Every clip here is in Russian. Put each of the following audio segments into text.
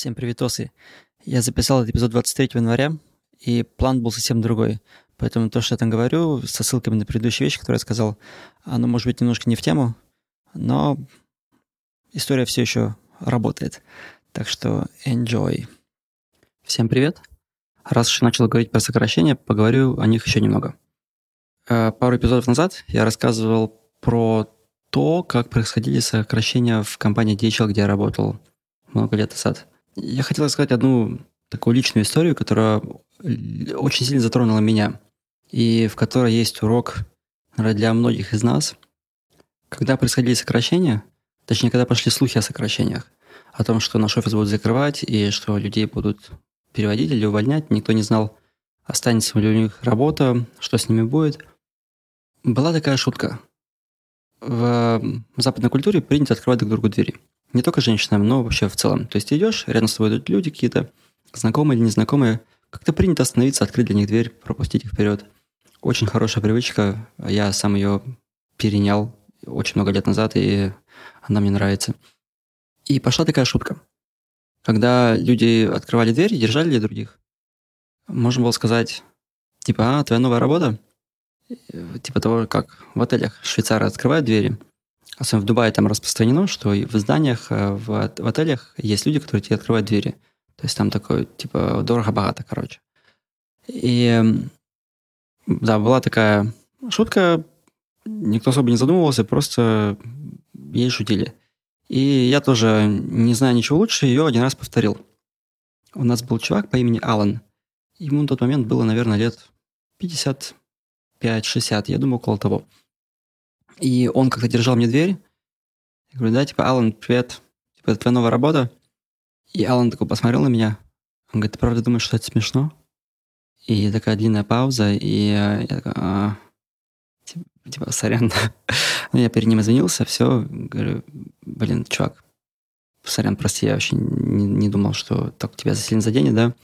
Всем привитосы. Я записал этот эпизод 23 января, и план был совсем другой. Поэтому то, что я там говорю, со ссылками на предыдущие вещи, которые я сказал, оно может быть немножко не в тему, но история все еще работает. Так что enjoy. Всем привет. Раз уж я начал говорить про сокращения, поговорю о них еще немного. Э, пару эпизодов назад я рассказывал про то, как происходили сокращения в компании DHL, где я работал много лет назад. Я хотел рассказать одну такую личную историю, которая очень сильно затронула меня, и в которой есть урок для многих из нас. Когда происходили сокращения, точнее, когда пошли слухи о сокращениях, о том, что наш офис будут закрывать и что людей будут переводить или увольнять, никто не знал, останется ли у них работа, что с ними будет. Была такая шутка. В западной культуре принято открывать друг другу двери. Не только женщинам, но вообще в целом. То есть идешь, рядом с тобой идут люди какие-то, знакомые или незнакомые, как-то принято остановиться, открыть для них дверь, пропустить их вперед. Очень хорошая привычка. Я сам ее перенял очень много лет назад, и она мне нравится. И пошла такая шутка. Когда люди открывали дверь, держали ли других, можно было сказать, типа, а, твоя новая работа? Типа того, как в отелях швейцары открывают двери – Особенно в Дубае там распространено, что в зданиях, э, в, в отелях есть люди, которые тебе открывают двери. То есть там такое, типа, дорого-богато, короче. И да, была такая шутка, никто особо не задумывался, просто ей шутили. И я тоже, не знаю ничего лучше, ее один раз повторил. У нас был чувак по имени Алан. Ему на тот момент было, наверное, лет 55-60, я думаю, около того. И он как-то держал мне дверь. Я говорю, да, типа, Алан, привет. Типа, это твоя новая работа? И Алан такой посмотрел на меня. Он говорит, ты правда думаешь, что это смешно? И такая длинная пауза, и я такой, а, типа, типа, сорян. Ну, я перед ним извинился, все, говорю, блин, чувак, сорян, прости, я вообще не, не думал, что так тебя сильно заденет, да,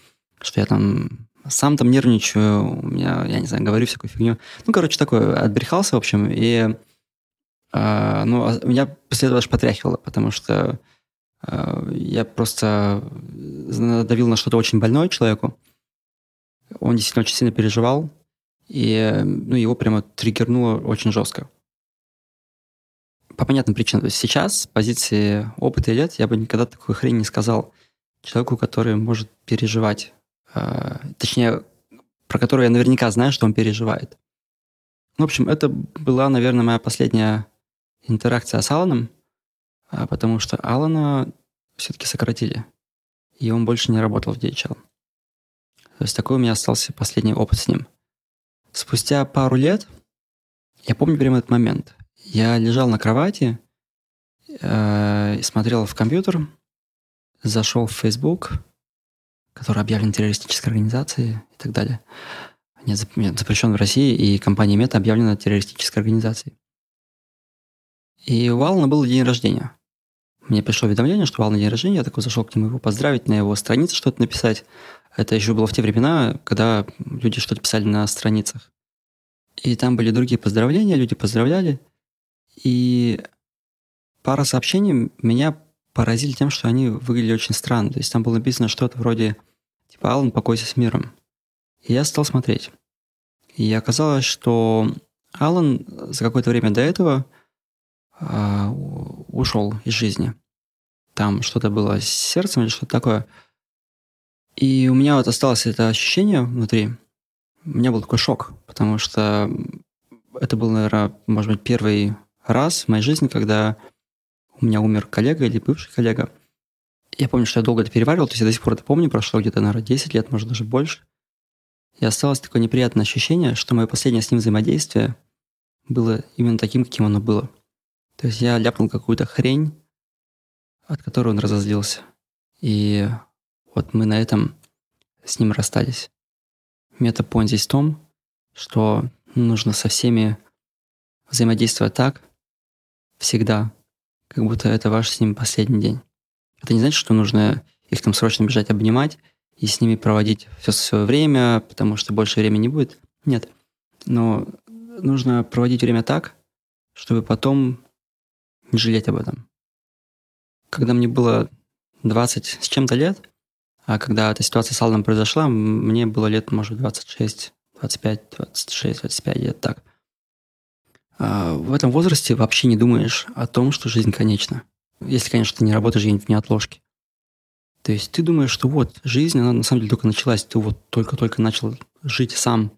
что я там сам там нервничаю, у меня, я не знаю, говорю всякую фигню. Ну, короче, такой, отбрехался, в общем, и а, ну, а меня после этого потряхивало, потому что а, я просто надавил на что-то очень больное человеку. Он действительно очень сильно переживал, и ну, его прямо триггернуло очень жестко. По понятным причинам. То есть сейчас, с позиции опыта и лет, я бы никогда такой хрень не сказал человеку, который может переживать. Точнее, про которого я наверняка знаю, что он переживает. В общем, это была, наверное, моя последняя интеракция с Аланом, а, потому что Алана все-таки сократили, и он больше не работал в DHL. То есть такой у меня остался последний опыт с ним. Спустя пару лет, я помню прямо этот момент, я лежал на кровати, э, смотрел в компьютер, зашел в Facebook, который объявлен террористической организацией и так далее. Нет, запрещен в России, и компания Мета объявлена террористической организацией. И у Алана был день рождения. Мне пришло уведомление, что у день рождения, я такой зашел к нему его поздравить, на его странице что-то написать. Это еще было в те времена, когда люди что-то писали на страницах. И там были другие поздравления, люди поздравляли. И пара сообщений меня поразили тем, что они выглядели очень странно. То есть там было написано что-то вроде типа «Алан, покойся с миром». И я стал смотреть. И оказалось, что Алан за какое-то время до этого э, ушел из жизни. Там что-то было с сердцем или что-то такое. И у меня вот осталось это ощущение внутри. У меня был такой шок, потому что это был, наверное, может быть, первый раз в моей жизни, когда у меня умер коллега или бывший коллега. Я помню, что я долго это переваривал, то есть я до сих пор это помню, прошло где-то, наверное, 10 лет, может, даже больше. И осталось такое неприятное ощущение, что мое последнее с ним взаимодействие было именно таким, каким оно было. То есть я ляпнул какую-то хрень, от которой он разозлился. И вот мы на этом с ним расстались. Метапоинт здесь в том, что нужно со всеми взаимодействовать так, всегда, как будто это ваш с ним последний день. Это не значит, что нужно их там срочно бежать обнимать и с ними проводить все свое время, потому что больше времени не будет. Нет. Но нужно проводить время так, чтобы потом не жалеть об этом. Когда мне было 20 с чем-то лет, а когда эта ситуация с Алдом произошла, мне было лет, может, 26, 25, 26, 25, где-то так. А в этом возрасте вообще не думаешь о том, что жизнь конечна. Если, конечно, ты не работаешь где-нибудь в неотложке. То есть ты думаешь, что вот, жизнь, она на самом деле только началась, ты вот только-только начал жить сам,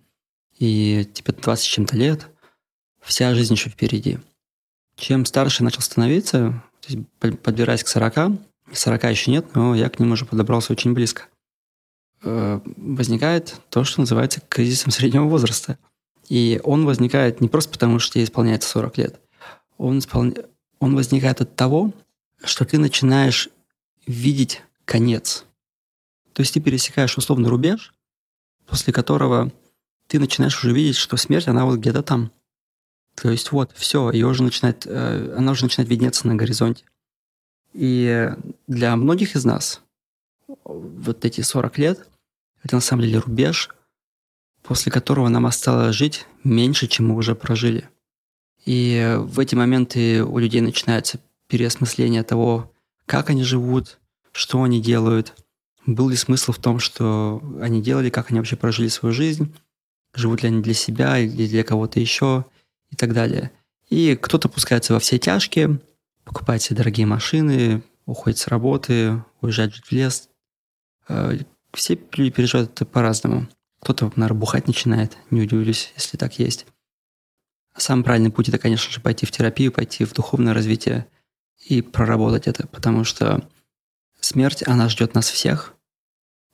и тебе 20 с чем-то лет, вся жизнь еще впереди. Чем старше начал становиться, подбираясь к 40, 40 еще нет, но я к ним уже подобрался очень близко, э, возникает то, что называется кризисом среднего возраста. И он возникает не просто потому, что тебе исполняется 40 лет. Он, испол... он возникает от того, что ты начинаешь видеть конец. То есть ты пересекаешь условный рубеж, после которого ты начинаешь уже видеть, что смерть, она вот где-то там. То есть вот, все, ее уже начинает, э, она уже начинает виднеться на горизонте. И для многих из нас вот эти 40 лет – это на самом деле рубеж, после которого нам осталось жить меньше, чем мы уже прожили. И в эти моменты у людей начинается переосмысление того, как они живут, что они делают, был ли смысл в том, что они делали, как они вообще прожили свою жизнь, живут ли они для себя или для кого-то еще и так далее. И кто-то пускается во все тяжкие, покупает себе дорогие машины, уходит с работы, уезжает жить в лес. Э, все люди переживают это по-разному. Кто-то, наверное, бухать начинает, не удивлюсь, если так есть. Самый правильный путь – это, конечно же, пойти в терапию, пойти в духовное развитие и проработать это, потому что смерть, она ждет нас всех,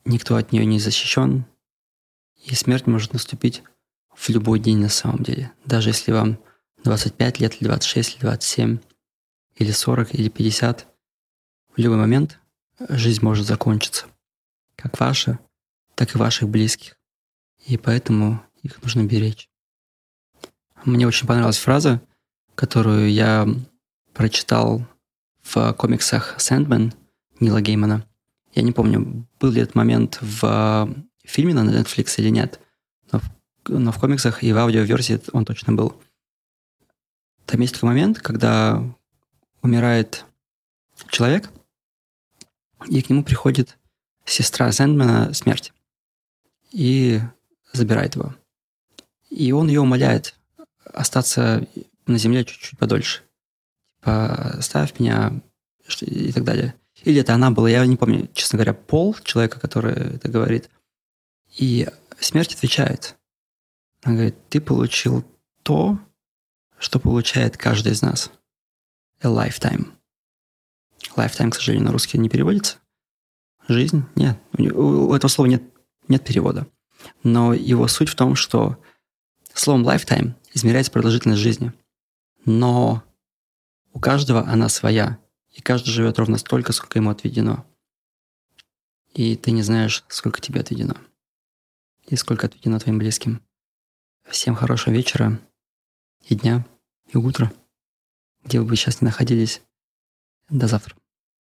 никто от нее не защищен, и смерть может наступить в любой день на самом деле. Даже если вам 25 лет, или 26, или 27, или 40, или 50, в любой момент жизнь может закончиться. Как ваша, так и ваших близких. И поэтому их нужно беречь. Мне очень понравилась фраза, которую я прочитал в комиксах «Сэндмен» Нила Геймана. Я не помню, был ли этот момент в фильме на Netflix или нет, но но в комиксах и в аудиоверсии он точно был. Там есть такой момент, когда умирает человек, и к нему приходит сестра Сэндмена смерть и забирает его. И он ее умоляет остаться на земле чуть-чуть подольше. Типа, оставь меня и так далее. Или это она была, я не помню, честно говоря, пол человека, который это говорит. И смерть отвечает. Она говорит, ты получил то, что получает каждый из нас. A lifetime. Lifetime, к сожалению, на русский не переводится. Жизнь? Нет. У этого слова нет, нет перевода. Но его суть в том, что словом lifetime измеряется продолжительность жизни. Но у каждого она своя. И каждый живет ровно столько, сколько ему отведено. И ты не знаешь, сколько тебе отведено. И сколько отведено твоим близким. Всем хорошего вечера и дня, и утра, где бы вы сейчас ни находились. До завтра.